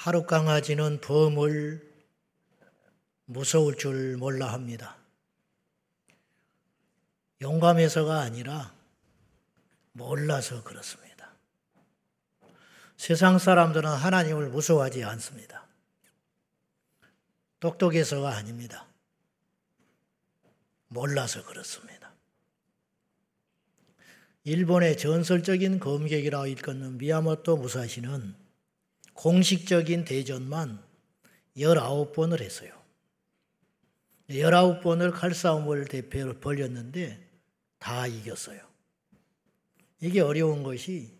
하루 강아지는 범을 무서울 줄 몰라 합니다. 용감해서가 아니라 몰라서 그렇습니다. 세상 사람들은 하나님을 무서워하지 않습니다. 똑똑해서가 아닙니다. 몰라서 그렇습니다. 일본의 전설적인 검객이라고 일컫는 미야모토 무사시는 공식적인 대전만 19번을 했어요. 19번을 칼싸움을 대표로 벌였는데 다 이겼어요. 이게 어려운 것이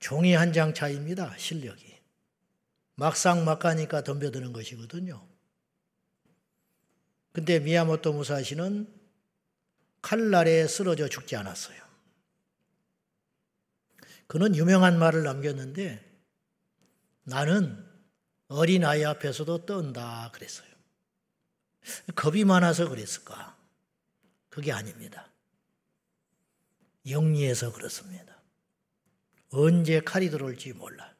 종이 한 장 차이입니다. 실력이. 막상 막하니까 덤벼드는 것이거든요. 근데 미야모토 무사시는 칼날에 쓰러져 죽지 않았어요. 그는 유명한 말을 남겼는데 나는 어린아이 앞에서도 떤다 그랬어요. 겁이 많아서 그랬을까? 그게 아닙니다. 영리해서 그렇습니다. 언제 칼이 들어올지 몰라.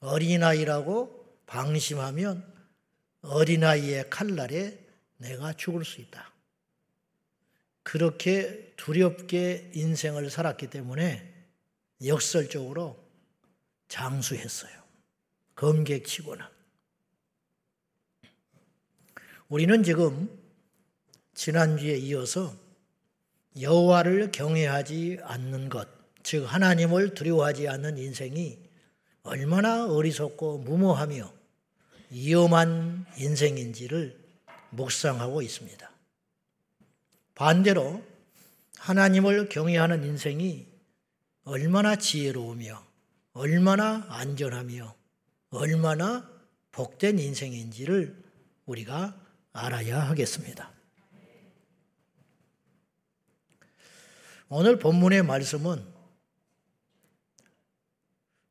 어린아이라고 방심하면 어린아이의 칼날에 내가 죽을 수 있다. 그렇게 두렵게 인생을 살았기 때문에 역설적으로 장수했어요. 검객치고는. 우리는 지금 지난주에 이어서 여호와를 경외하지 않는 것, 즉 하나님을 두려워하지 않는 인생이 얼마나 어리석고 무모하며 위험한 인생인지를 묵상하고 있습니다. 반대로 하나님을 경외하는 인생이 얼마나 지혜로우며 얼마나 안전하며 얼마나 복된 인생인지를 우리가 알아야 하겠습니다. 오늘 본문의 말씀은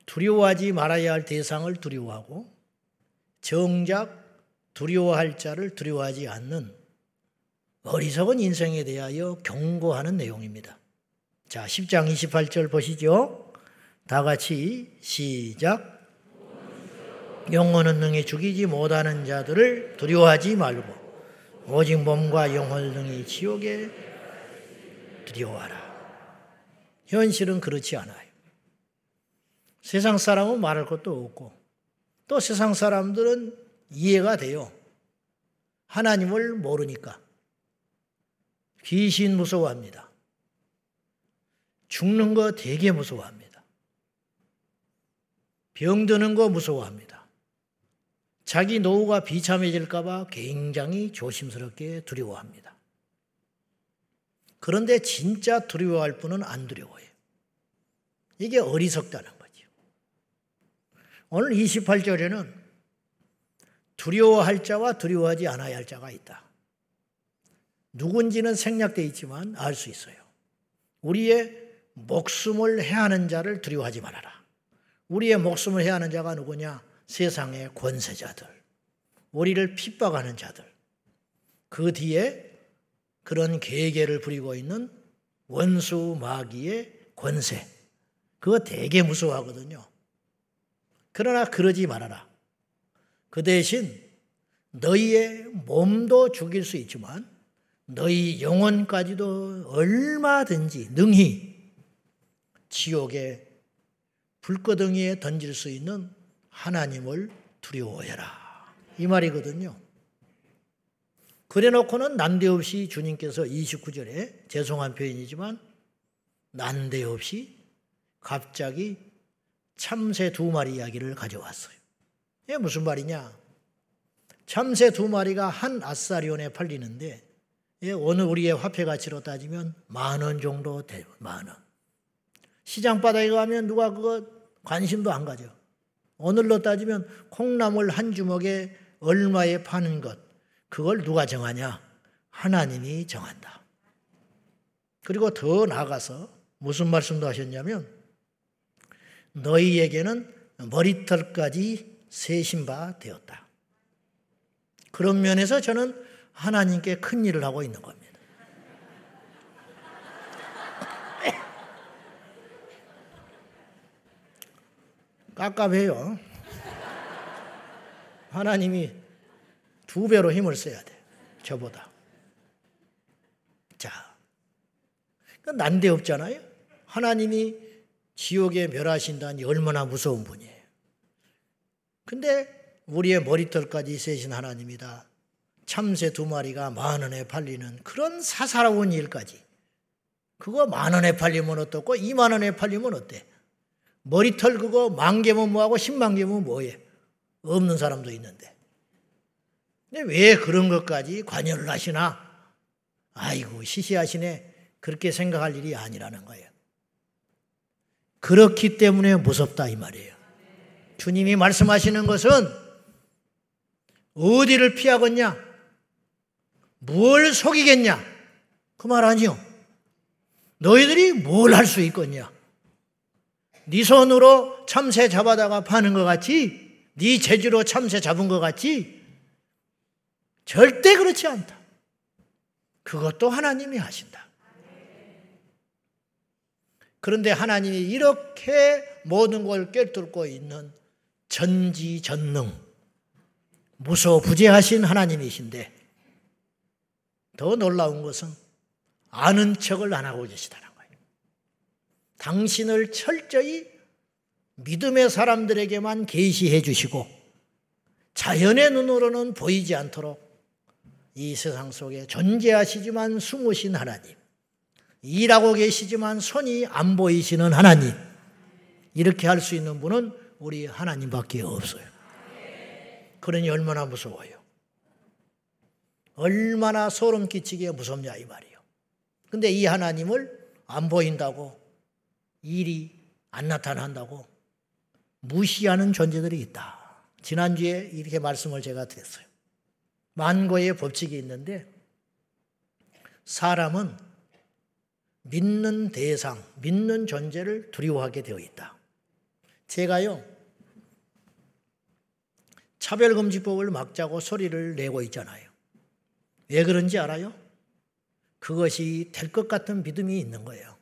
두려워하지 말아야 할 대상을 두려워하고 정작 두려워할 자를 두려워하지 않는 어리석은 인생에 대하여 경고하는 내용입니다. 자, 10장 28절 보시죠. 다 같이 시작. 영혼은 능히 죽이지 못하는 자들을 두려워하지 말고 오직 몸과 영혼을 능히 지옥에 두려워하라. 현실은 그렇지 않아요. 세상 사람은 말할 것도 없고 또 세상 사람들은 이해가 돼요. 하나님을 모르니까. 귀신 무서워합니다. 죽는 거 되게 무서워합니다. 병드는 거 무서워합니다. 자기 노후가 비참해질까봐 굉장히 조심스럽게 두려워합니다. 그런데 진짜 두려워할 분은 안 두려워해요. 이게 어리석다는 거죠. 오늘 28절에는 두려워할 자와 두려워하지 않아야 할 자가 있다. 누군지는 생략되어 있지만 알 수 있어요. 우리의 목숨을 해하는 자를 두려워하지 말아라. 우리의 목숨을 해하는 자가 누구냐? 세상의 권세자들. 우리를 핍박하는 자들. 그 뒤에 그런 계계를 부리고 있는 원수 마귀의 권세. 그거 되게 무서워하거든요. 그러나 그러지 말아라. 그 대신 너희의 몸도 죽일 수 있지만 너희 영혼까지도 얼마든지 능히 지옥의 불거덩이에 던질 수 있는 하나님을 두려워해라. 이 말이거든요. 그래 놓고는 난데없이 주님께서 29절에 죄송한 표현이지만 난데없이 갑자기 참새 두 마리 이야기를 가져왔어요. 이게 무슨 말이냐? 참새 두 마리가 한 아사리온에 팔리는데 오늘 우리의 화폐 가치로 따지면 만 원 정도 돼요. 만 원. 시장 바닥에 가면 누가 그거 관심도 안 가져. 오늘로 따지면 콩나물 한 주먹에 얼마에 파는 것. 그걸 누가 정하냐? 하나님이 정한다. 그리고 더 나아가서 무슨 말씀도 하셨냐면 너희에게는 머리털까지 세신 바 되었다. 그런 면에서 저는 하나님께 큰 일을 하고 있는 겁니다. 깝깝해요. 하나님이 두 배로 힘을 써야 돼. 저보다. 자, 난데없잖아요. 하나님이 지옥에 멸하신다니 얼마나 무서운 분이에요. 근데 우리의 머리털까지 세신 하나님이다. 참새 두 마리가 만 원에 팔리는 그런 사사로운 일까지. 그거 만 원에 팔리면 어떻고 이만 원에 팔리면 어때? 머리털 그거 만 개면 뭐하고 십만 개면 뭐해? 없는 사람도 있는데. 근데 왜 그런 것까지 관여를 하시나? 아이고 시시하시네. 그렇게 생각할 일이 아니라는 거예요. 그렇기 때문에 무섭다 이 말이에요. 주님이 말씀하시는 것은 어디를 피하겠냐? 뭘 속이겠냐? 그 말 아니요. 너희들이 뭘 할 수 있겠냐? 네 손으로 참새 잡아다가 파는 것 같이, 네 재주로 참새 잡은 것 같지? 절대 그렇지 않다. 그것도 하나님이 하신다. 그런데 하나님이 이렇게 모든 걸 꿰뚫고 있는 전지전능, 무소부재하신 하나님이신데 더 놀라운 것은 아는 척을 안 하고 거예요. 당신을 철저히 믿음의 사람들에게만 계시해 주시고 자연의 눈으로는 보이지 않도록 이 세상 속에 존재하시지만 숨으신 하나님, 일하고 계시지만 손이 안 보이시는 하나님, 이렇게 할 수 있는 분은 우리 하나님밖에 없어요. 그러니 얼마나 무서워요. 얼마나 소름 끼치게 무섭냐 이 말이에요. 근데 이 하나님을 안 보인다고 일이 안 나타난다고 무시하는 존재들이 있다. 지난주에 이렇게 말씀을 제가 드렸어요. 만고의 법칙이 있는데 사람은 믿는 대상, 믿는 존재를 두려워하게 되어 있다. 제가요, 차별금지법을 막자고 소리를 내고 있잖아요. 왜 그런지 알아요? 그것이 될 것 같은 믿음이 있는 거예요.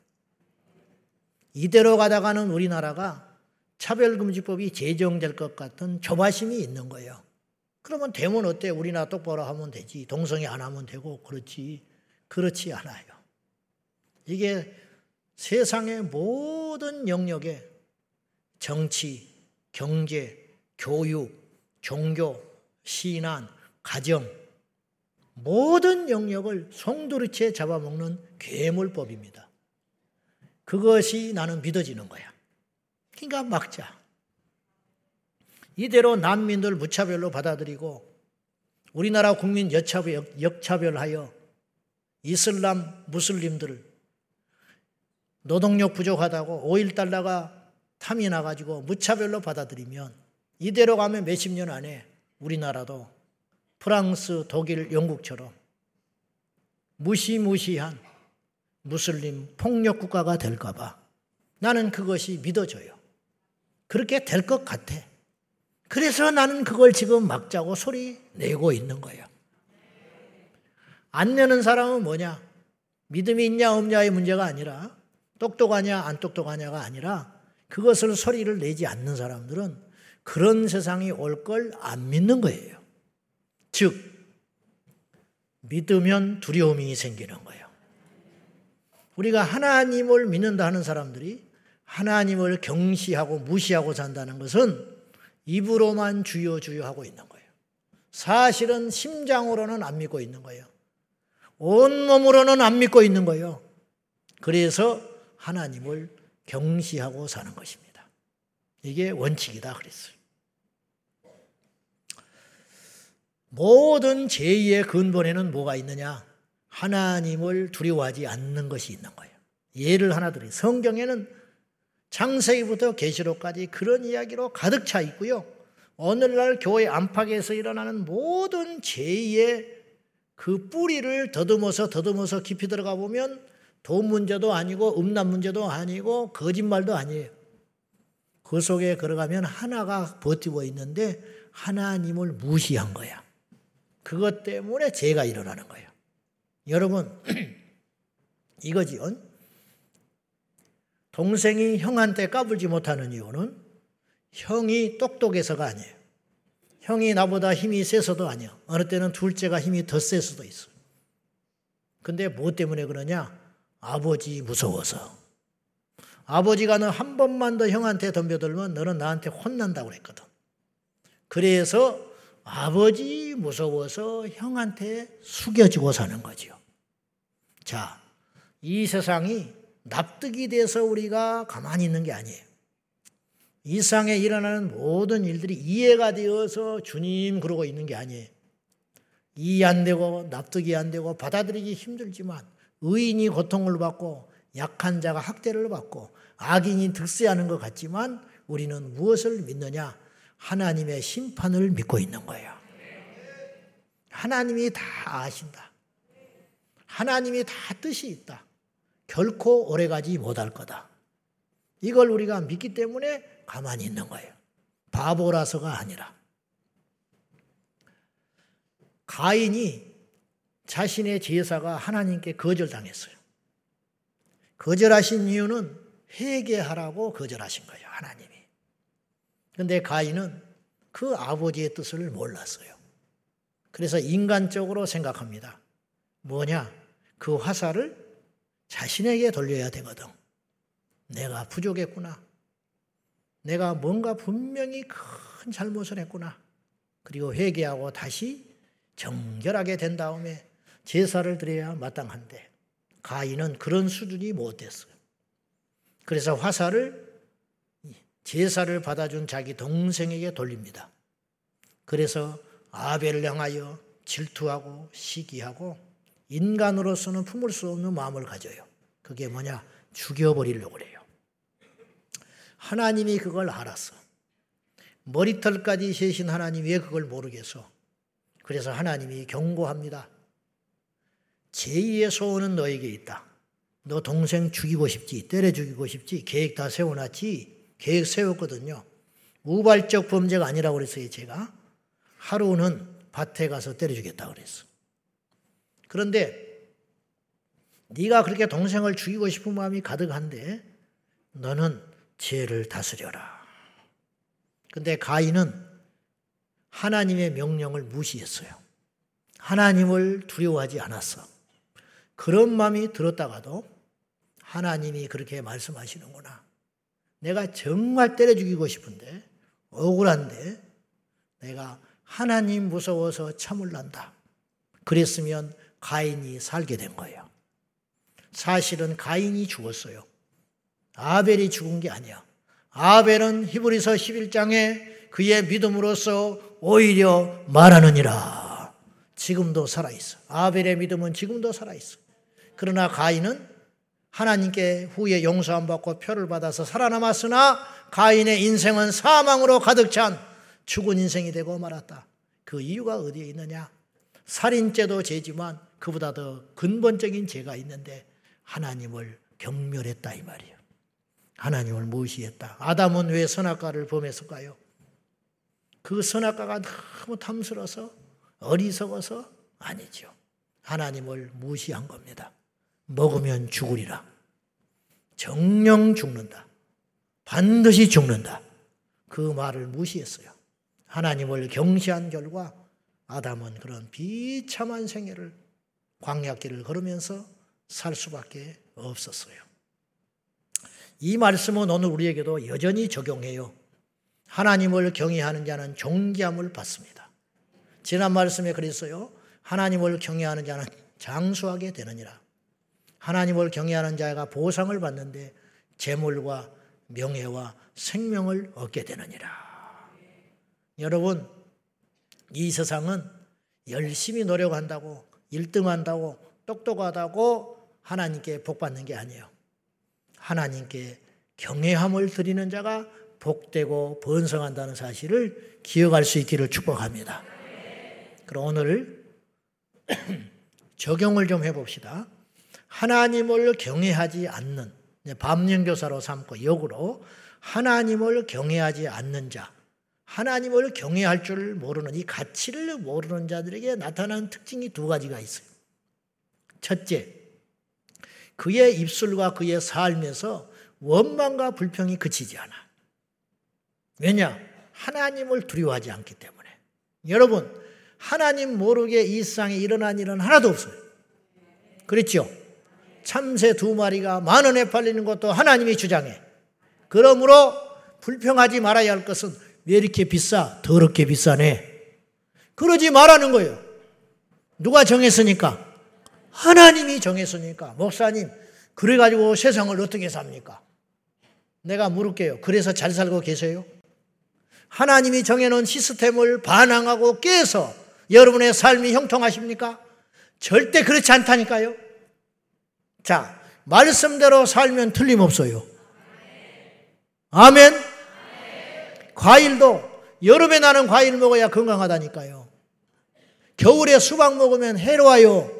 이대로 가다가는 우리나라가 차별금지법이 제정될 것 같은 조바심이 있는 거예요. 그러면 되면 어때? 우리나라 똑바로 하면 되지. 동성애 안 하면 되고, 그렇지. 그렇지 않아요. 이게 세상의 모든 영역에 정치, 경제, 교육, 종교, 신안, 가정, 모든 영역을 송두리째 잡아먹는 괴물법입니다. 그것이 나는 믿어지는 거야. 그러니까 막자. 이대로 난민들 무차별로 받아들이고 우리나라 국민 여차별, 역차별하여 이슬람 무슬림들을 노동력 부족하다고 5일달러가 탐이 나가지고 무차별로 받아들이면 이대로 가면 몇십 년 안에 우리나라도 프랑스, 독일, 영국처럼 무시무시한 무슬림 폭력 국가가 될까 봐 나는 그것이 믿어져요. 그렇게 될 것 같아. 그래서 나는 그걸 지금 막자고 소리 내고 있는 거예요. 안 내는 사람은 뭐냐? 믿음이 있냐 없냐의 문제가 아니라 똑똑하냐 안 똑똑하냐가 아니라 그것을 소리를 내지 않는 사람들은 그런 세상이 올 걸 안 믿는 거예요. 즉, 믿으면 두려움이 생기는 거예요. 우리가 하나님을 믿는다 하는 사람들이 하나님을 경시하고 무시하고 산다는 것은 입으로만 주여 주여 하고 있는 거예요. 사실은 심장으로는 안 믿고 있는 거예요. 온몸으로는 안 믿고 있는 거예요. 그래서 하나님을 경시하고 사는 것입니다. 이게 원칙이다 그랬어요. 모든 죄의 근본에는 뭐가 있느냐? 하나님을 두려워하지 않는 것이 있는 거예요. 예를 하나 드리 성경에는 창세기부터 계시록까지 그런 이야기로 가득 차 있고요. 오늘날 교회 안팎에서 일어나는 모든 죄의 그 뿌리를 더듬어서 더듬어서 깊이 들어가 보면 돈 문제도 아니고 음란 문제도 아니고 거짓말도 아니에요. 그 속에 들어가면 하나가 버티고 있는데 하나님을 무시한 거야. 그것 때문에 죄가 일어나는 거예요. 여러분, 이거지. 동생이 형한테 까불지 못하는 이유는 형이 똑똑해서가 아니에요. 형이 나보다 힘이 세서도 아니야. 어느 때는 둘째가 힘이 더셀 수도 있어. 근데 뭐 때문에 그러냐? 아버지 무서워서. 아버지가 너 한 번만 더 형한테 덤벼들면 너는 나한테 혼난다고 그랬거든. 그래서 아버지 무서워서 형한테 숙여지고 사는 거지요. 자, 이 세상이 납득이 돼서 우리가 가만히 있는 게 아니에요. 이 세상에 일어나는 모든 일들이 이해가 되어서 주님 그러고 있는 게 아니에요. 이해 안 되고 납득이 안 되고 받아들이기 힘들지만 의인이 고통을 받고 약한 자가 학대를 받고 악인이 득세하는 것 같지만 우리는 무엇을 믿느냐? 하나님의 심판을 믿고 있는 거예요. 하나님이 다 아신다. 하나님이 다 뜻이 있다. 결코 오래가지 못할 거다. 이걸 우리가 믿기 때문에 가만히 있는 거예요. 바보라서가 아니라. 가인이 자신의 제사가 하나님께 거절당했어요. 거절하신 이유는 회개하라고 거절하신 거예요, 하나님이. 근데 가인은 그 아버지의 뜻을 몰랐어요. 그래서 인간적으로 생각합니다. 뭐냐? 그 화살을 자신에게 돌려야 되거든. 내가 부족했구나. 내가 뭔가 분명히 큰 잘못을 했구나. 그리고 회개하고 다시 정결하게 된 다음에 제사를 드려야 마땅한데 가인은 그런 수준이 못 됐어요. 그래서 화살을 제사를 받아준 자기 동생에게 돌립니다. 그래서 아벨을 향하여 질투하고 시기하고 인간으로서는 품을 수 없는 마음을 가져요. 그게 뭐냐? 죽여버리려고 그래요. 하나님이 그걸 알았어. 머리털까지 세신 하나님이 왜 그걸 모르겠어? 그래서 하나님이 경고합니다. 제2의 소원은 너에게 있다. 너 동생 죽이고 싶지, 때려 죽이고 싶지, 계획 다 세워놨지, 계획 세웠거든요. 우발적 범죄가 아니라고 그랬어요, 제가. 하루는 밭에 가서 때려 주겠다 그랬어. 그런데 네가 그렇게 동생을 죽이고 싶은 마음이 가득한데 너는 죄를 다스려라. 근데 가인은 하나님의 명령을 무시했어요. 하나님을 두려워하지 않았어. 그런 마음이 들었다가도 하나님이 그렇게 말씀하시는구나. 내가 정말 때려 죽이고 싶은데, 억울한데, 내가 하나님 무서워서 참을란다. 그랬으면 가인이 살게 된 거예요. 사실은 가인이 죽었어요. 아벨이 죽은 게 아니야. 아벨은 히브리서 11장에 그의 믿음으로써 오히려 말하느니라. 지금도 살아있어. 아벨의 믿음은 지금도 살아있어. 그러나 가인은 하나님께 후에 용서함 받고 표를 받아서 살아남았으나 가인의 인생은 사망으로 가득 찬 죽은 인생이 되고 말았다. 그 이유가 어디에 있느냐? 살인죄도 죄지만 그보다 더 근본적인 죄가 있는데 하나님을 경멸했다 이 말이에요. 하나님을 무시했다. 아담은 왜 선악과를 범했을까요? 그 선악과가 너무 탐스러서 어리석어서 아니죠. 하나님을 무시한 겁니다. 먹으면 죽으리라. 정령 죽는다. 반드시 죽는다. 그 말을 무시했어요. 하나님을 경시한 결과 아담은 그런 비참한 생애를 광야길을 걸으면서 살 수밖에 없었어요. 이 말씀은 오늘 우리에게도 여전히 적용해요. 하나님을 경외하는 자는 존귀함을 받습니다. 지난 말씀에 그랬어요. 하나님을 경외하는 자는 장수하게 되느니라. 하나님을 경외하는 자가 보상을 받는데 재물과 명예와 생명을 얻게 되느니라. 여러분, 이 세상은 열심히 노력한다고 1등한다고 똑똑하다고 하나님께 복 받는 게 아니에요. 하나님께 경외함을 드리는 자가 복되고 번성한다는 사실을 기억할 수 있기를 축복합니다. 그럼 오늘 적용을 좀 해봅시다. 하나님을 경외하지 않는 밤령교사로 삼고 역으로 하나님을 경외하지 않는 자, 하나님을 경외할 줄 모르는 이 가치를 모르는 자들에게 나타나는 특징이 두 가지가 있어요. 첫째, 그의 입술과 그의 삶에서 원망과 불평이 그치지 않아. 왜냐? 하나님을 두려워하지 않기 때문에. 여러분, 하나님 모르게 이 세상에 일어난 일은 하나도 없어요. 그렇죠? 참새 두 마리가 만 원에 팔리는 것도 하나님이 주장해. 그러므로 불평하지 말아야 할 것은 왜 이렇게 비싸? 더럽게 비싸네. 그러지 말라는 거예요. 누가 정했으니까? 하나님이 정했으니까. 목사님, 그래가지고 세상을 어떻게 삽니까? 내가 물을게요. 그래서 잘 살고 계세요? 하나님이 정해놓은 시스템을 반항하고 깨서 여러분의 삶이 형통하십니까? 절대 그렇지 않다니까요. 자, 말씀대로 살면 틀림없어요. 아멘. 과일도 여름에 나는 과일 먹어야 건강하다니까요. 겨울에 수박 먹으면 해로워요.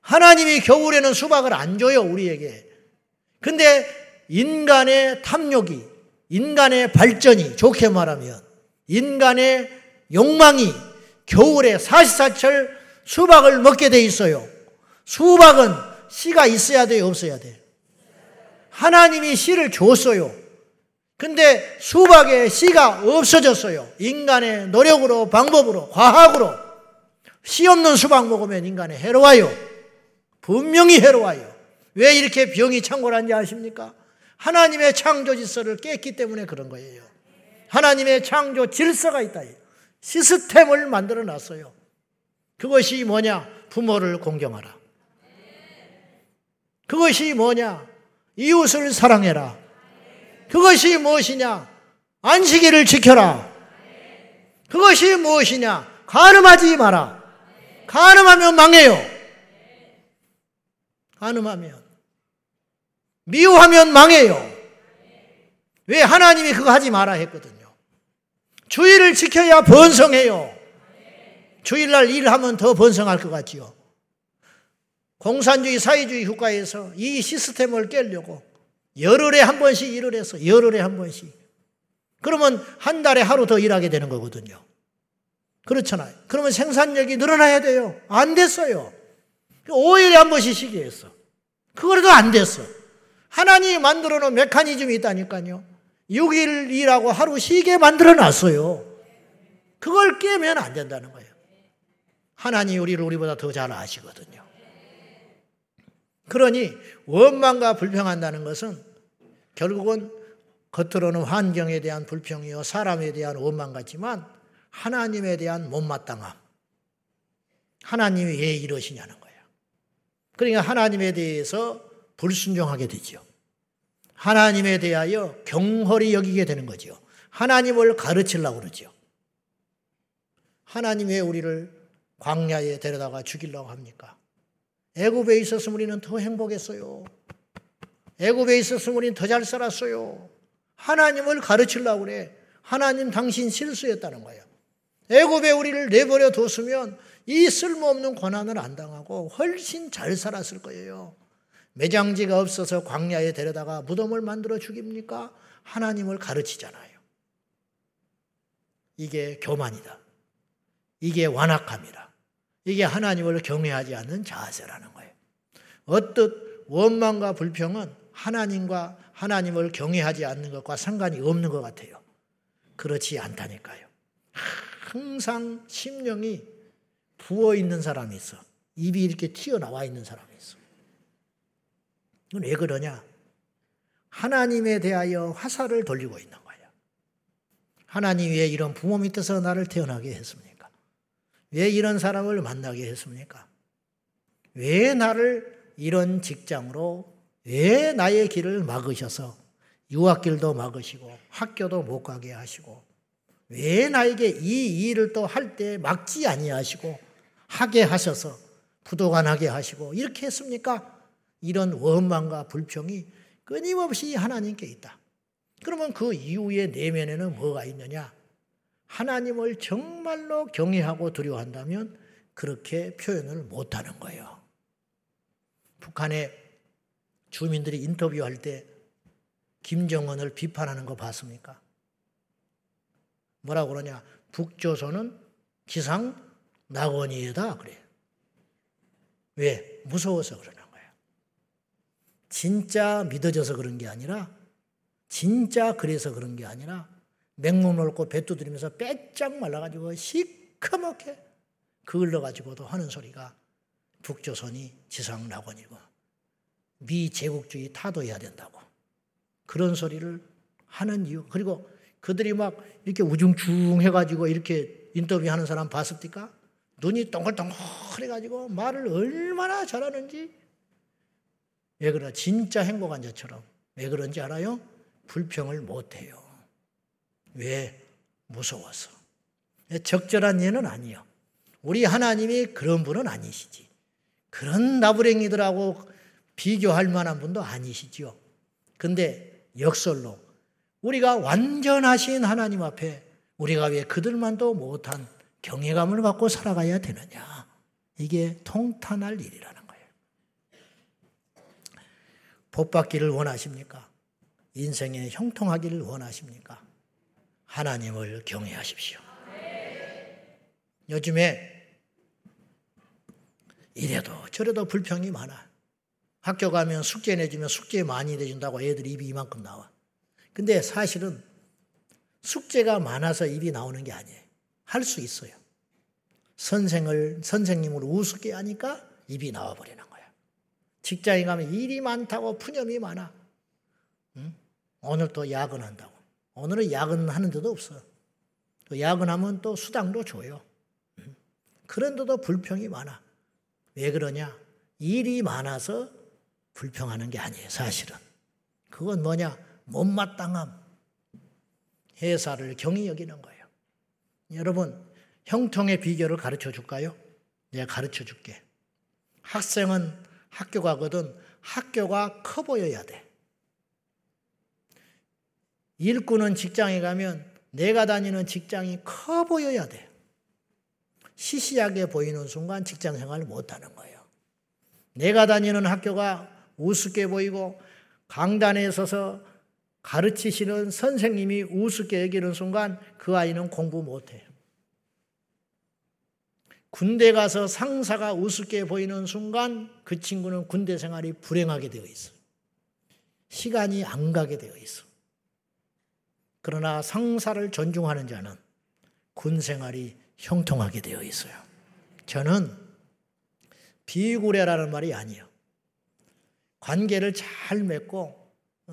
하나님이 겨울에는 수박을 안 줘요, 우리에게. 근데 인간의 탐욕이, 인간의 발전이, 좋게 말하면, 인간의 욕망이 겨울에 사시사철 수박을 먹게 돼 있어요. 수박은 씨가 있어야 돼요, 없어야 돼요? 하나님이 씨를 줬어요. 근데 수박에 씨가 없어졌어요. 인간의 노력으로, 방법으로, 과학으로. 씨 없는 수박 먹으면 인간에 해로워요. 분명히 해로워요. 왜 이렇게 병이 창궐한지 아십니까? 하나님의 창조 질서를 깼기 때문에 그런 거예요. 하나님의 창조 질서가 있다. 시스템을 만들어 놨어요. 그것이 뭐냐? 부모를 공경하라. 그것이 뭐냐? 이웃을 사랑해라. 그것이 무엇이냐? 안식일을 지켜라. 그것이 무엇이냐? 가늠하지 마라. 가늠하면 망해요. 가늠하면. 미워하면 망해요. 왜 하나님이 그거 하지 마라 했거든요. 주의를 지켜야 번성해요. 주일날 일하면 더 번성할 것 같지요. 공산주의, 사회주의 국가에서 이 시스템을 깨려고 열흘에 한 번씩 일을 해서 열흘에 한 번씩. 그러면 한 달에 하루 더 일하게 되는 거거든요. 그렇잖아요. 그러면 생산력이 늘어나야 돼요. 안 됐어요. 5일에 한 번씩 쉬게 했어. 그거라도 안 됐어. 하나님이 만들어 놓은 메커니즘이 있다니까요. 6일 일하고 하루 쉬게 만들어 놨어요. 그걸 깨면 안 된다는 거예요. 하나님이 우리를 우리보다 더 잘 아시거든요. 그러니 원망과 불평한다는 것은 결국은 겉으로는 환경에 대한 불평이요 사람에 대한 원망 같지만 하나님에 대한 못마땅함. 하나님이 왜 이러시냐는 거예요. 그러니까 하나님에 대해서 불순종하게 되죠. 하나님에 대하여 경홀히 여기게 되는 거죠. 하나님을 가르치려고 그러죠. 하나님 왜 우리를 광야에 데려다가 죽이려고 합니까? 애굽에 있었으면 우리는 더 행복했어요. 애굽에 있었으면 우리는 더 잘 살았어요. 하나님을 가르치려고 그래. 하나님 당신 실수였다는 거예요. 애굽에 우리를 내버려 뒀으면 이 쓸모없는 고난을 안 당하고 훨씬 잘 살았을 거예요. 매장지가 없어서 광야에 데려다가 무덤을 만들어 죽입니까? 하나님을 가르치잖아요. 이게 교만이다. 이게 완악함이다. 이게 하나님을 경외하지 않는 자세라는 거예요. 어뜻 원망과 불평은 하나님과 하나님을 경외하지 않는 것과 상관이 없는 것 같아요. 그렇지 않다니까요. 항상 심령이 부어 있는 사람이 있어. 입이 이렇게 튀어나와 있는 사람이 있어. 왜 그러냐? 하나님에 대하여 화살을 돌리고 있는 거예요. 하나님이 왜 이런 부모 밑에서 나를 태어나게 했습니까? 왜 이런 사람을 만나게 했습니까? 왜 나를 이런 직장으로 왜 나의 길을 막으셔서 유학길도 막으시고 학교도 못 가게 하시고 왜 나에게 이 일을 또 할 때 막지 아니하시고 하게 하셔서 부도가나게 하시고 이렇게 했습니까? 이런 원망과 불평이 끊임없이 하나님께 있다. 그러면 그 이후의 내면에는 뭐가 있느냐? 하나님을 정말로 경외하고 두려워한다면 그렇게 표현을 못하는 거예요. 북한의 주민들이 인터뷰할 때 김정은을 비판하는 거 봤습니까? 뭐라고 그러냐? 북조선은 기상 낙원이다 그래. 왜? 무서워서 그러는 거예요. 진짜 믿어져서 그런 게 아니라 진짜 그래서 그런 게 아니라 맹목 놓고 배 두드리면서 빼짝 말라가지고 시커멓게 그을러 가지고도 하는 소리가 북조선이 지상낙원이고 미 제국주의 타도해야 된다고 그런 소리를 하는 이유 그리고 그들이 막 이렇게 우중충 해가지고 이렇게 인터뷰하는 사람 봤습니까? 눈이 동글동글해가지고 말을 얼마나 잘하는지 왜 그러 진짜 행복한 자처럼 왜 그런지 알아요? 불평을 못해요. 왜? 무서워서. 적절한 예는 아니요. 우리 하나님이 그런 분은 아니시지. 그런 나부랭이들하고 비교할 만한 분도 아니시지요. 근데 역설로 우리가 완전하신 하나님 앞에 우리가 왜 그들만도 못한 경외감을 갖고 살아가야 되느냐. 이게 통탄할 일이라는 거예요. 복 받기를 원하십니까? 인생에 형통하기를 원하십니까? 하나님을 경외하십시오. 요즘에 이래도 저래도 불평이 많아. 학교 가면 숙제 내주면 숙제 많이 내준다고 애들이 입이 이만큼 나와. 근데 사실은 숙제가 많아서 입이 나오는 게 아니에요. 할 수 있어요. 선생을, 선생님을 우습게 하니까 입이 나와 버리는 거야. 직장에 가면 일이 많다고 푸념이 많아. 응? 오늘 또 야근한다고. 오늘은 야근하는 데도 없어. 야근하면 또 수당도 줘요. 응? 그런데도 불평이 많아. 왜 그러냐? 일이 많아서 불평하는 게 아니에요, 사실은. 그건 뭐냐? 못마땅함. 회사를 경히 여기는 거예요. 여러분, 형통의 비결을 가르쳐 줄까요? 내가 가르쳐 줄게. 학생은 학교 가거든 학교가 커 보여야 돼. 일꾼은 직장에 가면 내가 다니는 직장이 커 보여야 돼. 시시하게 보이는 순간 직장 생활을 못 하는 거예요. 내가 다니는 학교가 우습게 보이고 강단에 서서 가르치시는 선생님이 우습게 여기는 순간 그 아이는 공부 못 해요. 군대 가서 상사가 우습게 보이는 순간 그 친구는 군대 생활이 불행하게 되어 있어. 시간이 안 가게 되어 있어. 그러나 상사를 존중하는 자는 군 생활이 형통하게 되어 있어요. 저는 비구레라는 말이 아니에요. 관계를 잘 맺고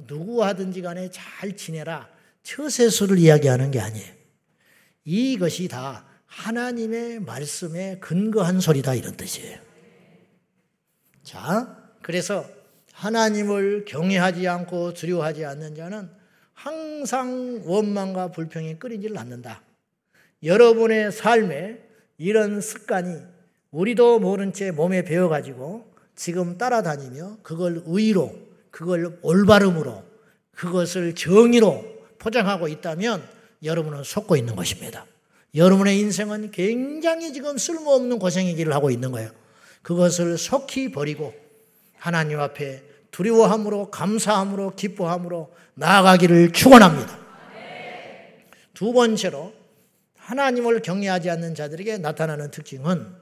누구 하든지 간에 잘 지내라. 처세수를 이야기하는 게 아니에요. 이것이 다 하나님의 말씀에 근거한 소리다 이런 뜻이에요. 자, 그래서 하나님을 경외하지 않고 두려워하지 않는 자는 항상 원망과 불평이 끊이질 않는다. 여러분의 삶에 이런 습관이 우리도 모른 채 몸에 배어가지고 지금 따라다니며 그걸 의로, 그걸 올바름으로, 그것을 정의로 포장하고 있다면 여러분은 속고 있는 것입니다. 여러분의 인생은 굉장히 지금 쓸모없는 고생이기를 하고 있는 거예요. 그것을 속히 버리고 하나님 앞에 두려워함으로 감사함으로 기뻐함으로 나아가기를 축원합니다. 두 번째로 하나님을 경외하지 않는 자들에게 나타나는 특징은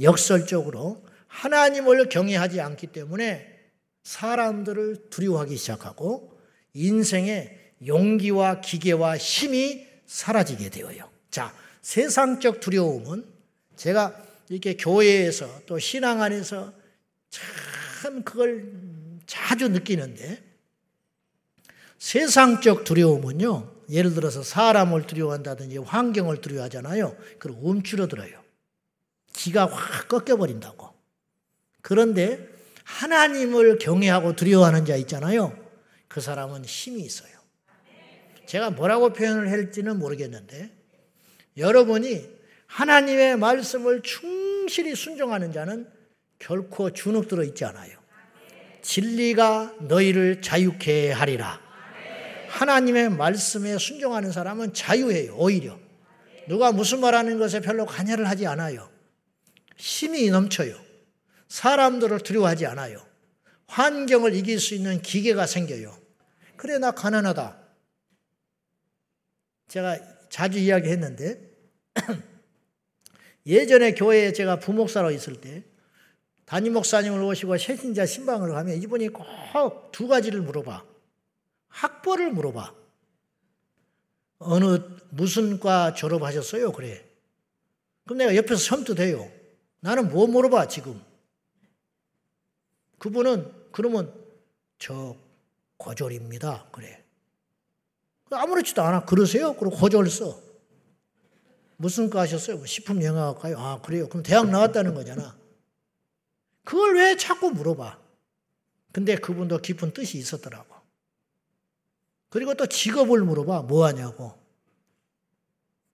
역설적으로 하나님을 경외하지 않기 때문에 사람들을 두려워하기 시작하고 인생의 용기와 기계와 힘이 사라지게 되어요. 자, 세상적 두려움은 제가 이렇게 교회에서 또 신앙 안에서 참 그걸 자주 느끼는데 세상적 두려움은요, 예를 들어서 사람을 두려워한다든지 환경을 두려워하잖아요. 그럼 움츠러들어요. 기가 확 꺾여버린다고. 그런데 하나님을 경외하고 두려워하는 자 있잖아요. 그 사람은 힘이 있어요. 제가 뭐라고 표현을 할지는 모르겠는데 여러분이 하나님의 말씀을 충실히 순종하는 자는 결코 주눅들어 있지 않아요. 진리가 너희를 자유케 하리라. 하나님의 말씀에 순종하는 사람은 자유해요, 오히려. 누가 무슨 말하는 것에 별로 관여를 하지 않아요. 힘이 넘쳐요. 사람들을 두려워하지 않아요. 환경을 이길 수 있는 기계가 생겨요. 그래, 나 가난하다. 제가 자주 이야기했는데, 예전에 교회에 제가 부목사로 있을 때 담임 목사님을 오시고 새신자 신방을 가면 이분이 꼭 두 가지를 물어봐. 학벌을 물어봐. 어느 무슨 과 졸업하셨어요? 그래. 그럼 내가 옆에서 섬뜩해요. 나는 뭐 물어봐, 지금. 그분은, 그러면, 저, 고졸입니다. 그래. 아무렇지도 않아. 그러세요? 그리고 고졸 써. 무슨 과 하셨어요? 뭐 식품 영양학과요? 아, 그래요? 그럼 대학 나왔다는 거잖아. 그걸 왜 자꾸 물어봐? 근데 그분도 깊은 뜻이 있었더라고. 그리고 또 직업을 물어봐. 뭐 하냐고.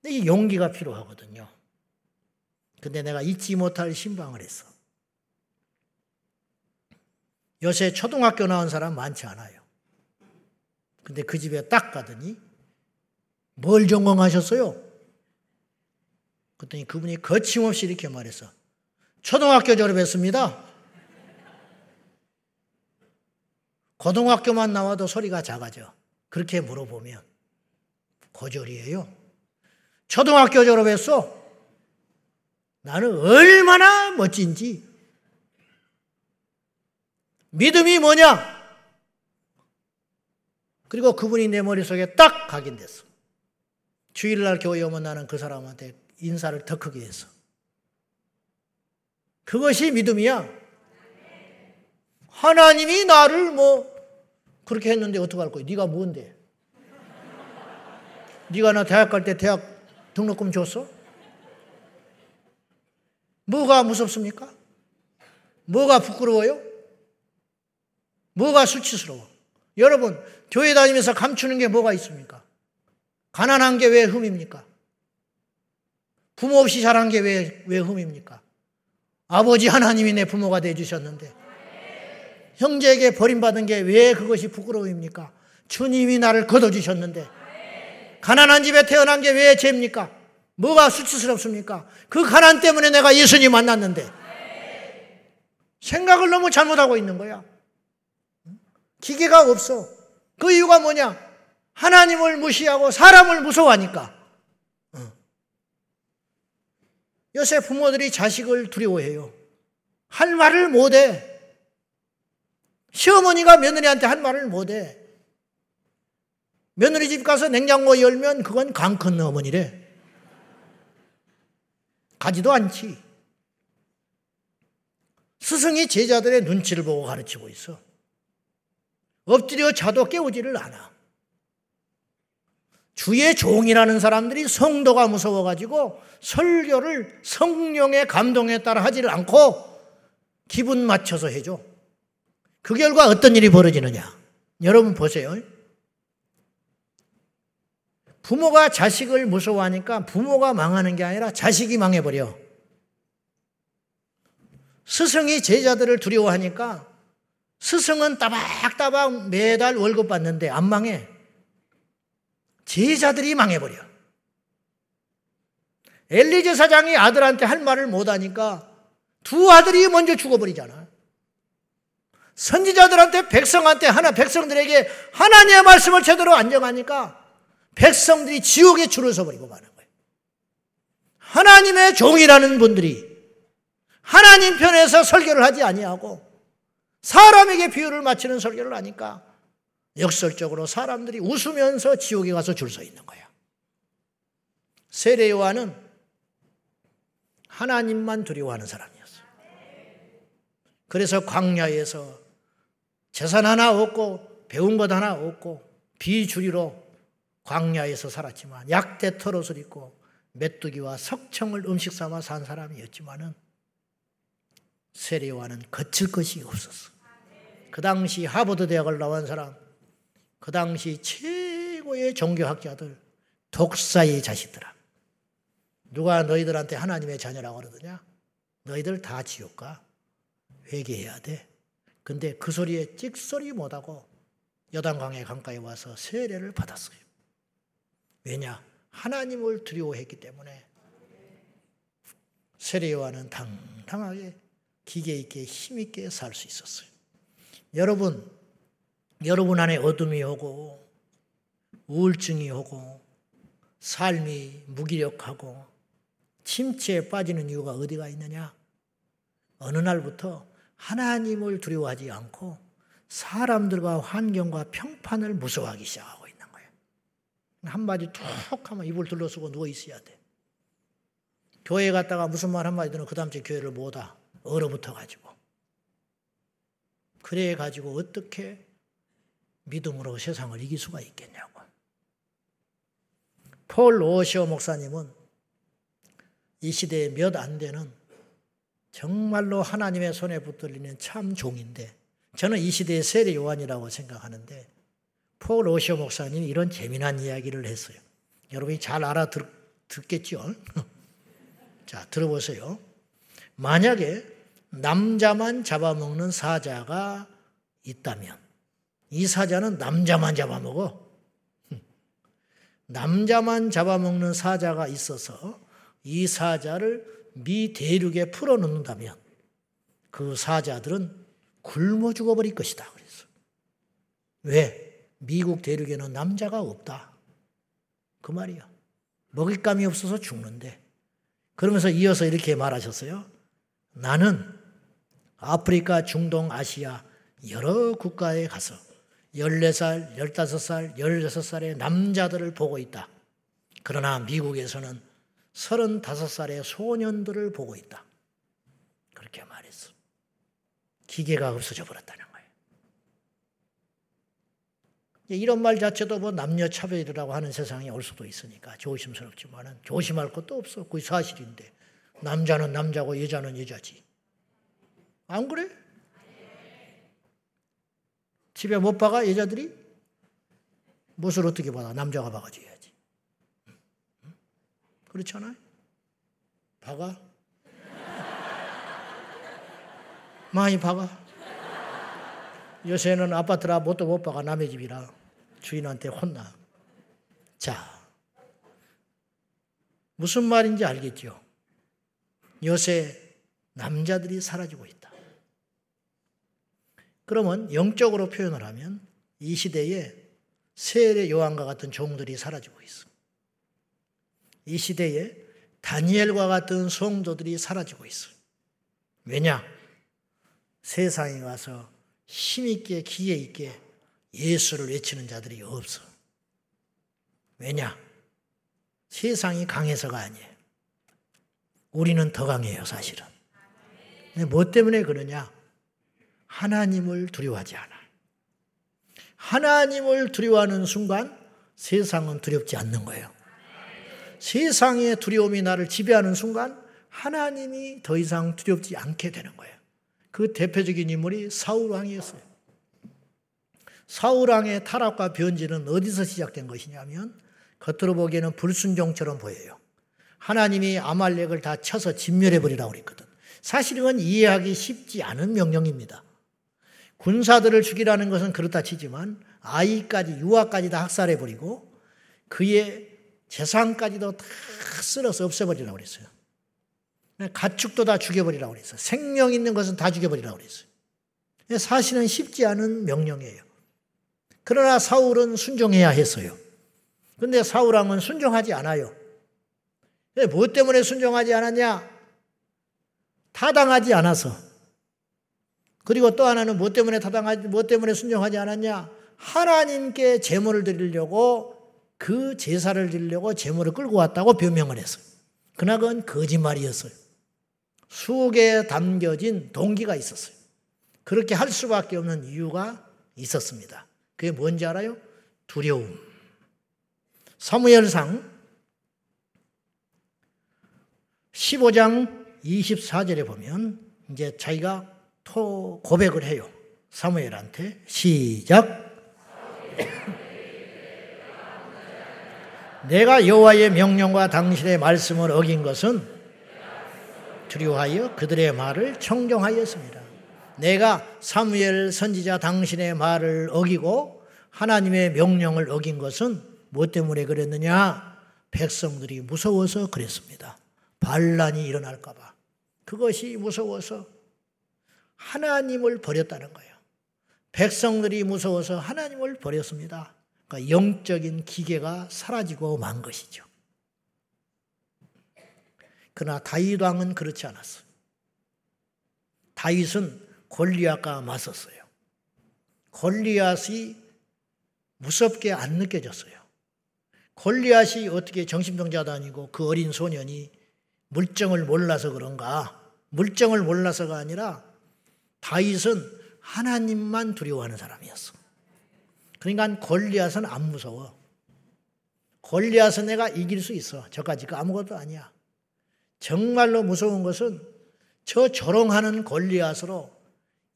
이게 용기가 필요하거든요. 근데 내가 잊지 못할 신방을 했어. 요새 초등학교 나온 사람 많지 않아요. 근데 그 집에 딱 가더니 뭘 전공하셨어요? 그랬더니 그분이 거침없이 이렇게 말했어. 초등학교 졸업했습니다. 고등학교만 나와도 소리가 작아져. 그렇게 물어보면 고졸이에요. 초등학교 졸업했어. 나는 얼마나 멋진지. 믿음이 뭐냐? 그리고 그분이 내 머릿속에 딱 각인됐어. 주일날 교회 오면 나는 그 사람한테 인사를 더 크게 했어. 그것이 믿음이야. 하나님이 나를 뭐 그렇게 했는데 어떡할 거야? 네가 뭔데? 네가 나 대학 갈 때 대학 등록금 줬어? 뭐가 무섭습니까? 뭐가 부끄러워요? 뭐가 수치스러워? 여러분, 교회 다니면서 감추는 게 뭐가 있습니까? 가난한 게 왜 흠입니까? 부모 없이 자란 게 왜, 왜 흠입니까? 아버지 하나님이 내 부모가 되주셨는데, 형제에게 버림받은 게 왜 그것이 부끄러움입니까? 주님이 나를 걷어주셨는데, 가난한 집에 태어난 게 왜 죄입니까? 뭐가 수치스럽습니까? 그 가난 때문에 내가 예수님 만났는데, 생각을 너무 잘못하고 있는 거야. 기계가 없어. 그 이유가 뭐냐? 하나님을 무시하고 사람을 무서워하니까. 어. 요새 부모들이 자식을 두려워해요. 할 말을 못해. 시어머니가 며느리한테 할 말을 못해. 며느리 집 가서 냉장고 열면 그건 강 큰 어머니래. 가지도 않지. 스승이 제자들의 눈치를 보고 가르치고 있어. 엎드려 자도 깨우지를 않아. 주의 종이라는 사람들이 성도가 무서워가지고 설교를 성령의 감동에 따라 하지를 않고 기분 맞춰서 해줘. 그 결과 어떤 일이 벌어지느냐? 여러분 보세요. 부모가 자식을 무서워하니까 부모가 망하는 게 아니라 자식이 망해버려. 스승이 제자들을 두려워하니까 스승은 따박따박 매달 월급 받는데 안 망해. 제자들이 망해버려. 엘리제 사장이 아들한테 할 말을 못하니까 두 아들이 먼저 죽어버리잖아. 선지자들한테 백성한테 하나 백성들에게 하나님의 말씀을 제대로 안정하니까 백성들이 지옥에 줄을 서버리고 마는 거예요. 하나님의 종이라는 분들이 하나님 편에서 설교를 하지 아니하고 사람에게 비유를 맞추는 설교를 하니까 역설적으로 사람들이 웃으면서 지옥에 가서 줄 서 있는 거야. 세례 요한은 하나님만 두려워하는 사람이었어. 그래서 광야에서 재산 하나 없고 배운 것 하나 없고 비주리로 광야에서 살았지만 약대 털옷을 입고 메뚜기와 석청을 음식 삼아 산 사람이었지만은 세례와는 거칠 것이 없었어. 그 당시 하버드 대학을 나온 사람, 그 당시 최고의 종교학자들, 독사의 자식들아. 누가 너희들한테 하나님의 자녀라고 그러더냐? 너희들 다 지옥 가. 회개해야 돼. 근데 그 소리에 찍소리 못하고 여단강의 강가에 와서 세례를 받았어요. 왜냐? 하나님을 두려워했기 때문에 세례요한은 당당하게 기계 있게 힘 있게 살 수 있었어요. 여러분, 여러분 안에 어둠이 오고 우울증이 오고 삶이 무기력하고 침체에 빠지는 이유가 어디가 있느냐? 어느 날부터 하나님을 두려워하지 않고 사람들과 환경과 평판을 무서워하기 시작하고 있는 거예요. 한마디 툭 하면 입을 둘러쓰고 누워 있어야 돼. 교회 갔다가 무슨 말 한마디 들으면 그 다음 주에 교회를 못 와. 얼어붙어 가지고. 그래 가지고 어떻게 믿음으로 세상을 이길 수가 있겠냐고. 폴 오시오 목사님은 이 시대에 몇 안 되는 정말로 하나님의 손에 붙들리는 참 종인데 저는 이 시대의 세례 요한이라고 생각하는데 폴 오시오 목사님이 이런 재미난 이야기를 했어요. 여러분이 잘 알아듣겠죠? 자, 들어보세요. 만약에 남자만 잡아먹는 사자가 있다면 이 사자는 남자만 잡아먹어. 남자만 잡아먹는 사자가 있어서 이 사자를 미 대륙에 풀어놓는다면 그 사자들은 굶어 죽어버릴 것이다. 그래서 왜? 미국 대륙에는 남자가 없다. 그 말이야. 먹잇감이 없어서 죽는데. 그러면서 이어서 이렇게 말하셨어요. 나는 아프리카, 중동, 아시아 여러 국가에 가서 14살, 15살, 16살의 남자들을 보고 있다. 그러나 미국에서는 35살의 소년들을 보고 있다. 그렇게 말했어. 기계가 없어져 버렸다는 거예요. 이런 말 자체도 뭐 남녀 차별이라고 하는 세상이 올 수도 있으니까 조심스럽지만은 조심할 것도 없어. 그게 사실인데. 남자는 남자고 여자는 여자지. 안 그래? 집에 못 박아 여자들이? 못을 어떻게 받아? 남자가 박아줘야지. 그렇잖아요? 박아? 많이 박아? 요새는 아파트라 못도 못 박아 남의 집이라 주인한테 혼나. 자, 무슨 말인지 알겠죠? 요새 남자들이 사라지고 있다. 그러면 영적으로 표현을 하면 이 시대에 세례 요한과 같은 종들이 사라지고 있어. 이 시대에 다니엘과 같은 성도들이 사라지고 있어. 왜냐? 세상에 가서 힘있게 기회 있게 예수를 외치는 자들이 없어. 왜냐? 세상이 강해서가 아니에요. 우리는 더 강해요, 사실은. 근데 뭐 때문에 그러냐? 하나님을 두려워하지 않아. 하나님을 두려워하는 순간 세상은 두렵지 않는 거예요. 세상의 두려움이 나를 지배하는 순간 하나님이 더 이상 두렵지 않게 되는 거예요. 그 대표적인 인물이 사울왕이었어요. 사울왕의 타락과 변질은 어디서 시작된 것이냐면 겉으로 보기에는 불순종처럼 보여요. 하나님이 아말렉을 다 쳐서 진멸해 버리라고 그랬거든. 사실은 이해하기 쉽지 않은 명령입니다. 군사들을 죽이라는 것은 그렇다 치지만 아이까지 유아까지 다 학살해 버리고 그의 재산까지도 다 쓸어서 없애버리라고 그랬어요. 가축도 다 죽여버리라고 그랬어요. 생명 있는 것은 다 죽여버리라고 그랬어요. 사실은 쉽지 않은 명령이에요. 그러나 사울은 순종해야 했어요. 근데 사울왕은 순종하지 않아요. 무엇 때문에 순종하지 않았냐? 타당하지 않아서. 그리고 또 하나는 무엇 때문에 타당하지, 무엇 때문에 순종하지 않았냐? 하나님께 제물을 드리려고 그 제사를 드리려고 제물을 끌고 왔다고 변명을 했어요. 그러나 그건 거짓말이었어요. 수에 담겨진 동기가 있었어요. 그렇게 할 수밖에 없는 이유가 있었습니다. 그게 뭔지 알아요? 두려움. 사무엘상 15장 24절에 보면 이제 자기가 토 고백을 해요. 사무엘한테 시작. 내가 여호와의 명령과 당신의 말씀을 어긴 것은 두려워하여 그들의 말을 청정하였습니다. 내가 사무엘 선지자 당신의 말을 어기고 하나님의 명령을 어긴 것은 무엇 때문에 그랬느냐? 백성들이 무서워서 그랬습니다. 반란이 일어날까봐. 그것이 무서워서 하나님을 버렸다는 거예요. 백성들이 무서워서 하나님을 버렸습니다. 그러니까 영적인 기계가 사라지고 만 것이죠. 그러나 다윗 왕은 그렇지 않았어요. 다윗은 골리앗과 맞섰어요. 골리앗이 무섭게 안 느껴졌어요. 골리앗이 어떻게 정신병자도 아니고 그 어린 소년이 물정을 몰라서 그런가? 물정을 몰라서가 아니라 다윗은 하나님만 두려워하는 사람이었어. 그러니까 골리앗은 안 무서워. 골리앗은 내가 이길 수 있어. 저까지 그 아무것도 아니야. 정말로 무서운 것은 저 조롱하는 골리앗으로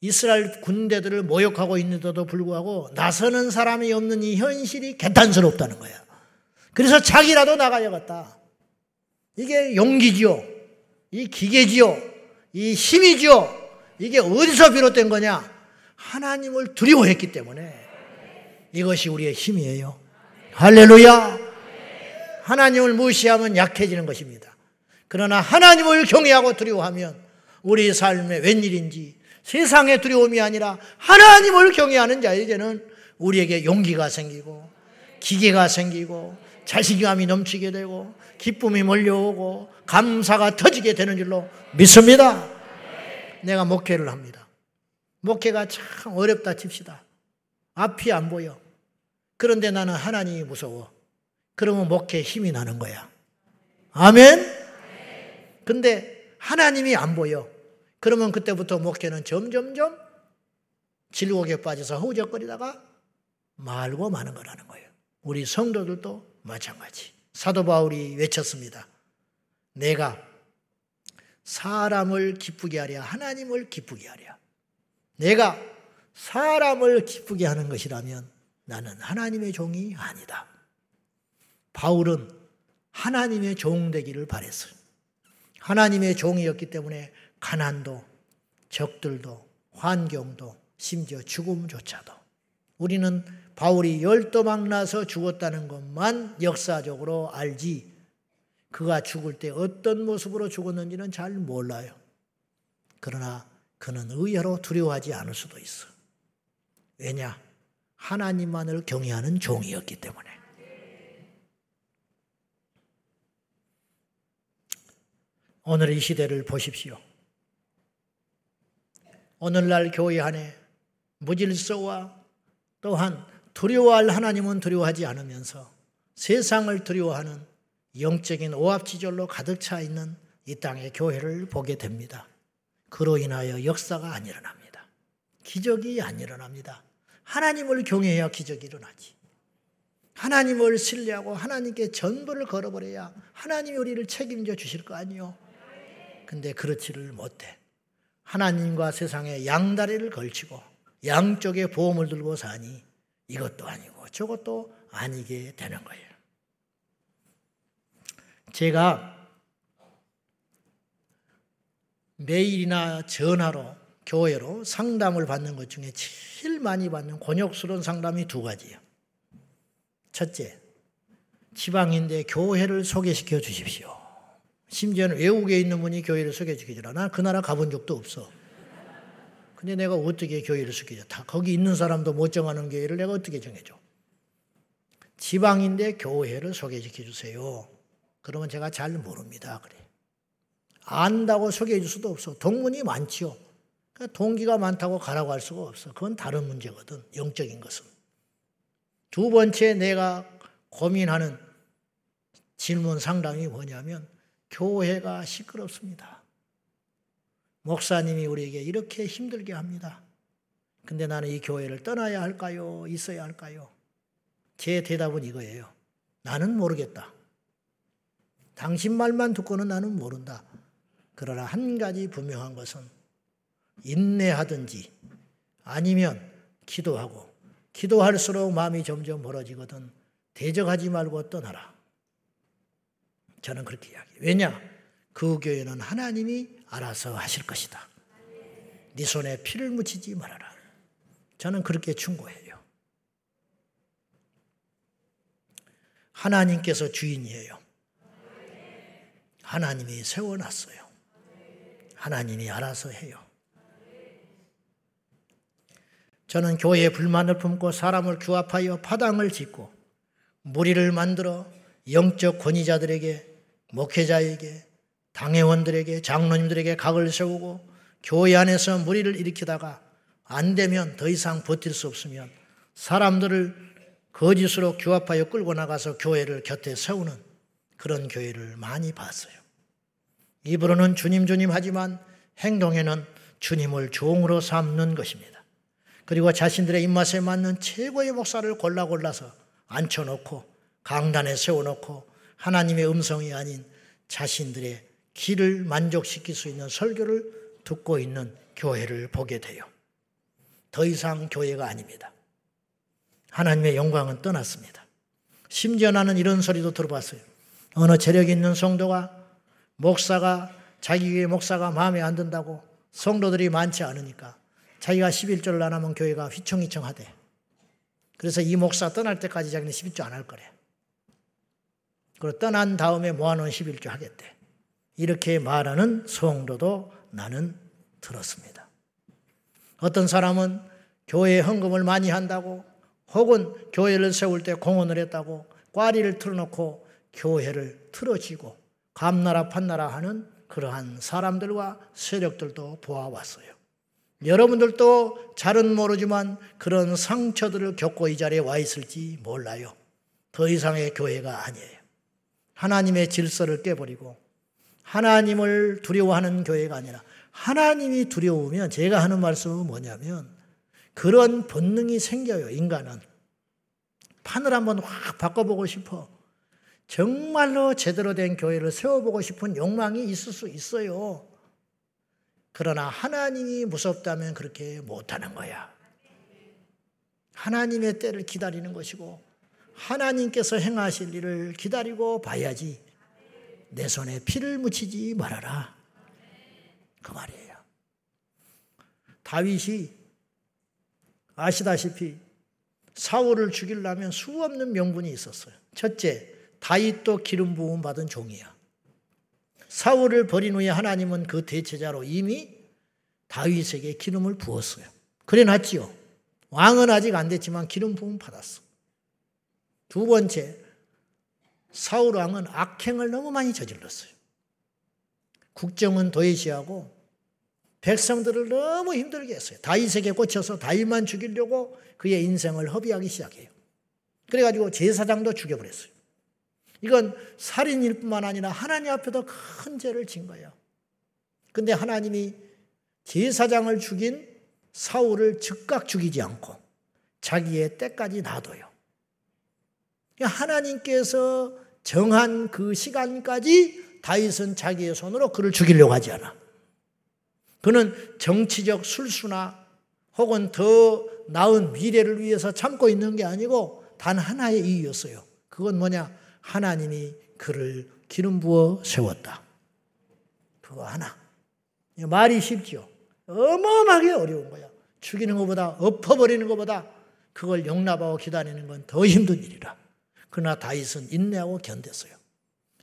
이스라엘 군대들을 모욕하고 있는데도 불구하고 나서는 사람이 없는 이 현실이 개탄스럽다는 거야. 그래서 자기라도 나가야겠다. 이게 용기지요. 이 기계지요. 이 힘이지요. 이게 어디서 비롯된 거냐? 하나님을 두려워했기 때문에 이것이 우리의 힘이에요. 할렐루야. 하나님을 무시하면 약해지는 것입니다. 그러나 하나님을 경외하고 두려워하면 우리 삶에 웬일인지 세상의 두려움이 아니라 하나님을 경외하는 자에게는 우리에게 용기가 생기고 기계가 생기고 자신감이 넘치게 되고 기쁨이 몰려오고 감사가 터지게 되는 줄로 믿습니다. 내가 목회를 합니다. 목회가 참 어렵다 칩시다. 앞이 안 보여. 그런데 나는 하나님이 무서워. 그러면 목회에 힘이 나는 거야. 아멘? 근데 하나님이 안 보여. 그러면 그때부터 목회는 점점점 질곡에 빠져서 허우적거리다가 말고 마는 거라는 거예요. 우리 성도들도 마찬가지. 사도 바울이 외쳤습니다. 내가 사람을 기쁘게 하랴 하나님을 기쁘게 하랴. 내가 사람을 기쁘게 하는 것이라면 나는 하나님의 종이 아니다. 바울은 하나님의 종 되기를 바랬어요. 하나님의 종이었기 때문에 가난도, 적들도, 환경도, 심지어 죽음조차도 우리는 바울이 열도막 나서 죽었다는 것만 역사적으로 알지 그가 죽을 때 어떤 모습으로 죽었는지는 잘 몰라요. 그러나 그는 의외로 두려워하지 않을 수도 있어. 왜냐? 하나님만을 경외하는 종이었기 때문에. 오늘 이 시대를 보십시오. 오늘날 교회 안에 무질서와 또한 두려워할 하나님은 두려워하지 않으면서 세상을 두려워하는 영적인 오합지졸로 가득 차 있는 이 땅의 교회를 보게 됩니다. 그로 인하여 역사가 안 일어납니다. 기적이 안 일어납니다. 하나님을 경외해야 기적이 일어나지. 하나님을 신뢰하고 하나님께 전부를 걸어버려야 하나님이 우리를 책임져 주실 거 아니요. 근데 그렇지를 못해. 하나님과 세상에 양다리를 걸치고 양쪽에 보험을 들고 사니 이것도 아니고 저것도 아니게 되는 거예요. 제가 매일이나 전화로 교회로 상담을 받는 것 중에 제일 많이 받는 곤욕스러운 상담이 두 가지예요. 첫째, 지방인데 교회를 소개시켜 주십시오. 심지어는 외국에 있는 분이 교회를 소개해 주기잖아. 난그 나라 가본 적도 없어. 근데 내가 어떻게 교회를 소개해줘? 다 거기 있는 사람도 못 정하는 교회를 내가 어떻게 정해줘? 지방인데 교회를 소개시켜 주세요. 그러면 제가 잘 모릅니다. 그래. 안다고 소개해 줄 수도 없어. 동문이 많지요. 그러니까 동기가 많다고 가라고 할 수가 없어. 그건 다른 문제거든. 영적인 것은. 두 번째 내가 고민하는 질문 상담이 뭐냐면 교회가 시끄럽습니다. 목사님이 우리에게 이렇게 힘들게 합니다. 근데 나는 이 교회를 떠나야 할까요? 있어야 할까요? 제 대답은 이거예요. 나는 모르겠다. 당신 말만 듣고는 나는 모른다. 그러나 한 가지 분명한 것은 인내하든지 아니면 기도하고 기도할수록 마음이 점점 멀어지거든 대적하지 말고 떠나라. 저는 그렇게 이야기해요. 왜냐? 그 교회는 하나님이 알아서 하실 것이다. 네 손에 피를 묻히지 말아라. 저는 그렇게 충고해요. 하나님께서 주인이에요. 하나님이 세워놨어요. 하나님이 알아서 해요. 저는 교회에 불만을 품고 사람을 규합하여 파당을 짓고 무리를 만들어 영적 권위자들에게 목회자에게 당회원들에게 장로님들에게 각을 세우고 교회 안에서 무리를 일으키다가 안 되면 더 이상 버틸 수 없으면 사람들을 거짓으로 규합하여 끌고 나가서 교회를 곁에 세우는 그런 교회를 많이 봤어요. 입으로는 주님 주님 하지만 행동에는 주님을 종으로 삼는 것입니다. 그리고 자신들의 입맛에 맞는 최고의 목사를 골라 골라서 앉혀놓고 강단에 세워놓고 하나님의 음성이 아닌 자신들의 길을 만족시킬 수 있는 설교를 듣고 있는 교회를 보게 돼요. 더 이상 교회가 아닙니다. 하나님의 영광은 떠났습니다. 심지어 나는 이런 소리도 들어봤어요. 어느 재력 있는 성도가 목사가 자기 교회 목사가 마음에 안 든다고 성도들이 많지 않으니까 자기가 11조를 안 하면 교회가 휘청휘청 하대. 그래서 이 목사 떠날 때까지 자기는 11조 안 할 거래. 그리고 떠난 다음에 모아놓은 11조 하겠대. 이렇게 말하는 성도도 나는 들었습니다. 어떤 사람은 교회에 헌금을 많이 한다고 혹은 교회를 세울 때 공헌을 했다고 꽈리를 틀어놓고 교회를 틀어지고 감나라 판나라 하는 그러한 사람들과 세력들도 보아왔어요. 여러분들도 잘은 모르지만 그런 상처들을 겪고 이 자리에 와 있을지 몰라요. 더 이상의 교회가 아니에요. 하나님의 질서를 깨버리고 하나님을 두려워하는 교회가 아니라 하나님이 두려우면 제가 하는 말씀은 뭐냐면 그런 본능이 생겨요, 인간은. 판을 한번 확 바꿔보고 싶어. 정말로 제대로 된 교회를 세워보고 싶은 욕망이 있을 수 있어요. 그러나 하나님이 무섭다면 그렇게 못하는 거야. 하나님의 때를 기다리는 것이고 하나님께서 행하실 일을 기다리고 봐야지 내 손에 피를 묻히지 말아라. 그 말이에요. 다윗이 아시다시피 사울을 죽이려면 수없는 명분이 있었어요. 첫째, 다윗도 기름 부음 받은 종이야. 사울을 버린 후에 하나님은 그 대체자로 이미 다윗에게 기름을 부었어요. 그래 놨지요. 왕은 아직 안 됐지만 기름 부음 받았어. 두 번째, 사울 왕은 악행을 너무 많이 저질렀어요. 국정은 도외시하고 백성들을 너무 힘들게 했어요. 다윗에게 꽂혀서 다윗만 죽이려고 그의 인생을 허비하기 시작해요. 그래가지고 제사장도 죽여버렸어요. 이건 살인일 뿐만 아니라 하나님 앞에도 큰 죄를 진 거예요. 근데 하나님이 제사장을 죽인 사울을 즉각 죽이지 않고 자기의 때까지 놔둬요. 하나님께서 정한 그 시간까지 다윗은 자기의 손으로 그를 죽이려고 하지 않아. 그는 정치적 술수나 혹은 더 나은 미래를 위해서 참고 있는 게 아니고 단 하나의 이유였어요. 그건 뭐냐? 하나님이 그를 기름 부어 세웠다. 그거 하나. 말이 쉽죠. 어마어마하게 어려운 거야. 죽이는 것보다 엎어버리는 것보다 그걸 용납하고 기다리는 건 더 힘든 일이라. 그러나 다윗은 인내하고 견뎠어요.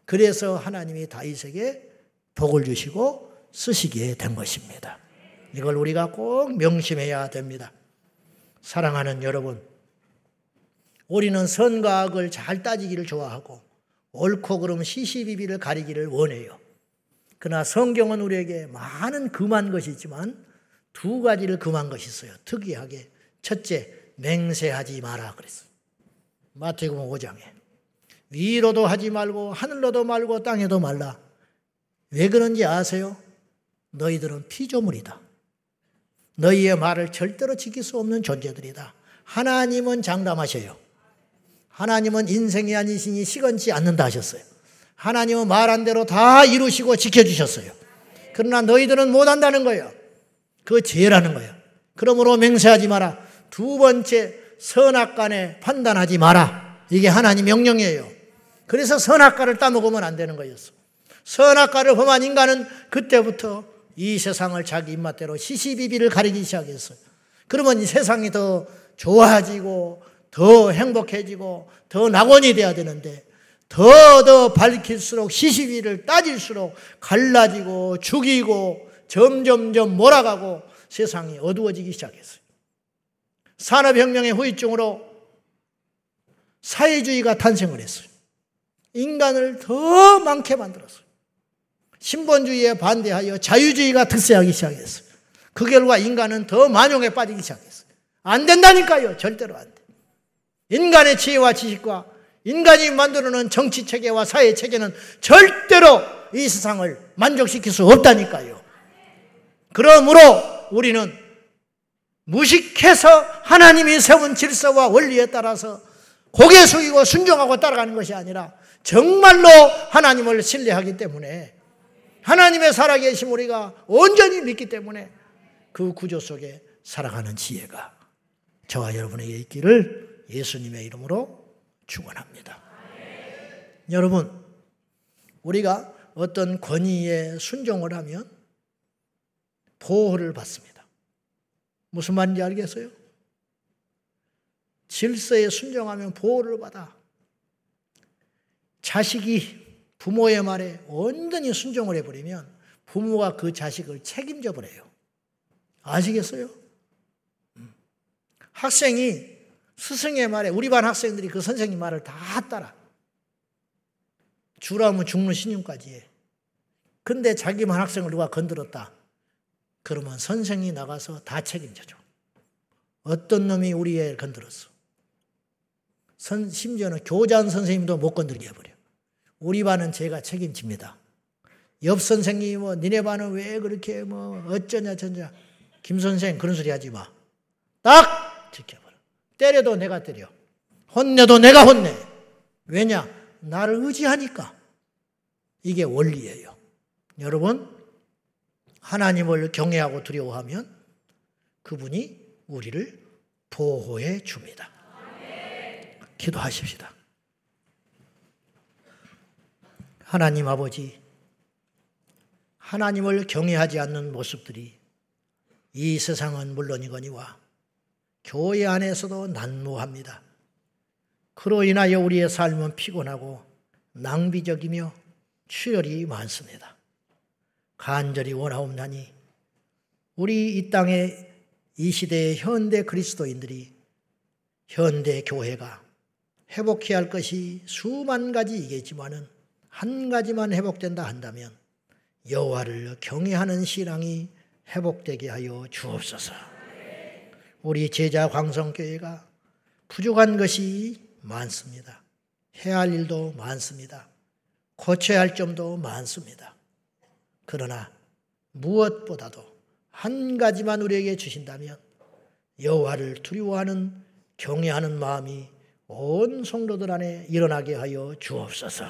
그래서 하나님이 다윗에게 복을 주시고 쓰시게 된 것입니다. 이걸 우리가 꼭 명심해야 됩니다. 사랑하는 여러분, 우리는 선과 악을 잘 따지기를 좋아하고 옳고 그름 시시비비를 가리기를 원해요. 그러나 성경은 우리에게 많은 금한 것이 있지만 두 가지를 금한 것이 있어요. 특이하게. 첫째, 맹세하지 마라 그랬어요. 마태복음 5장에. 위로도 하지 말고 하늘로도 말고 땅에도 말라. 왜 그런지 아세요? 너희들은 피조물이다. 너희의 말을 절대로 지킬 수 없는 존재들이다. 하나님은 장담하셔요. 하나님은 인생이 아니시니 시건치 않는다 하셨어요. 하나님은 말한 대로 다 이루시고 지켜주셨어요. 그러나 너희들은 못한다는 거예요. 그 죄라는 거예요. 그러므로 맹세하지 마라. 두 번째, 선악간에 판단하지 마라. 이게 하나님 명령이에요. 그래서 선악과를 따먹으면 안 되는 거였어. 선악과를 범한 인간은 그때부터 이 세상을 자기 입맛대로 시시비비를 가리기 시작했어요. 그러면 이 세상이 더 좋아지고 더 행복해지고 더 낙원이 돼야 되는데 더더 밝힐수록 시시비를 따질수록 갈라지고 죽이고 점점점 몰아가고 세상이 어두워지기 시작했어요. 산업혁명의 후유증으로 사회주의가 탄생을 했어요. 인간을 더 많게 만들었어요. 신본주의에 반대하여 자유주의가 득세하기 시작했어요. 그 결과 인간은 더 만용에 빠지기 시작했어요. 안 된다니까요. 절대로 안 돼. 인간의 지혜와 지식과 인간이 만들어놓은 정치 체계와 사회 체계는 절대로 이 세상을 만족시킬 수 없다니까요. 그러므로 우리는 무식해서 하나님이 세운 질서와 원리에 따라서 고개 숙이고 순종하고 따라가는 것이 아니라 정말로 하나님을 신뢰하기 때문에 하나님의 살아계심 우리가 온전히 믿기 때문에 그 구조 속에 살아가는 지혜가 저와 여러분에게 있기를 예수님의 이름으로 축원합니다. 여러분, 우리가 어떤 권위에 순종을 하면 보호를 받습니다. 무슨 말인지 알겠어요? 질서에 순종하면 보호를 받아. 자식이 부모의 말에 온전히 순종을 해버리면 부모가 그 자식을 책임져 버려요. 아시겠어요? 음. 학생이 스승의 말에 우리 반 학생들이 그 선생님 말을 다 따라. 주라면 죽는 신용까지 해. 근데 자기만 학생을 누가 건드렸다. 그러면 선생이 나가서 다 책임져줘. 어떤 놈이 우리 애 건드렸어. 선, 심지어는 교장 선생님도 못 건드리게 해버려. 우리 반은 제가 책임집니다. 옆 선생님이 뭐, 니네 반은 왜 그렇게 뭐, 어쩌냐, 저쩌냐. 김 선생, 그런 소리 하지 마. 딱. 때려도 내가 때려. 혼내도 내가 혼내. 왜냐? 나를 의지하니까. 이게 원리예요. 여러분, 하나님을 경외하고 두려워하면 그분이 우리를 보호해 줍니다. 기도하십시다. 하나님 아버지, 하나님을 경외하지 않는 모습들이 이 세상은 물론이거니와 교회 안에서도 난무합니다. 그로 인하여 우리의 삶은 피곤하고 낭비적이며 출혈이 많습니다. 간절히 원하옵나니 우리 이 땅의 이 시대의 현대 그리스도인들이 현대 교회가 회복해야 할 것이 수만 가지이겠지만은 한 가지만 회복된다 한다면 여호와를 경외하는 신앙이 회복되게 하여 주옵소서. 우리 제자 광성교회가 부족한 것이 많습니다. 해야 할 일도 많습니다. 고쳐야 할 점도 많습니다. 그러나 무엇보다도 한 가지만 우리에게 주신다면 여호와를 두려워하는 경외하는 마음이 온 성도들 안에 일어나게 하여 주옵소서.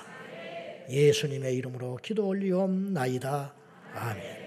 예수님의 이름으로 기도 올리옵나이다. 아멘.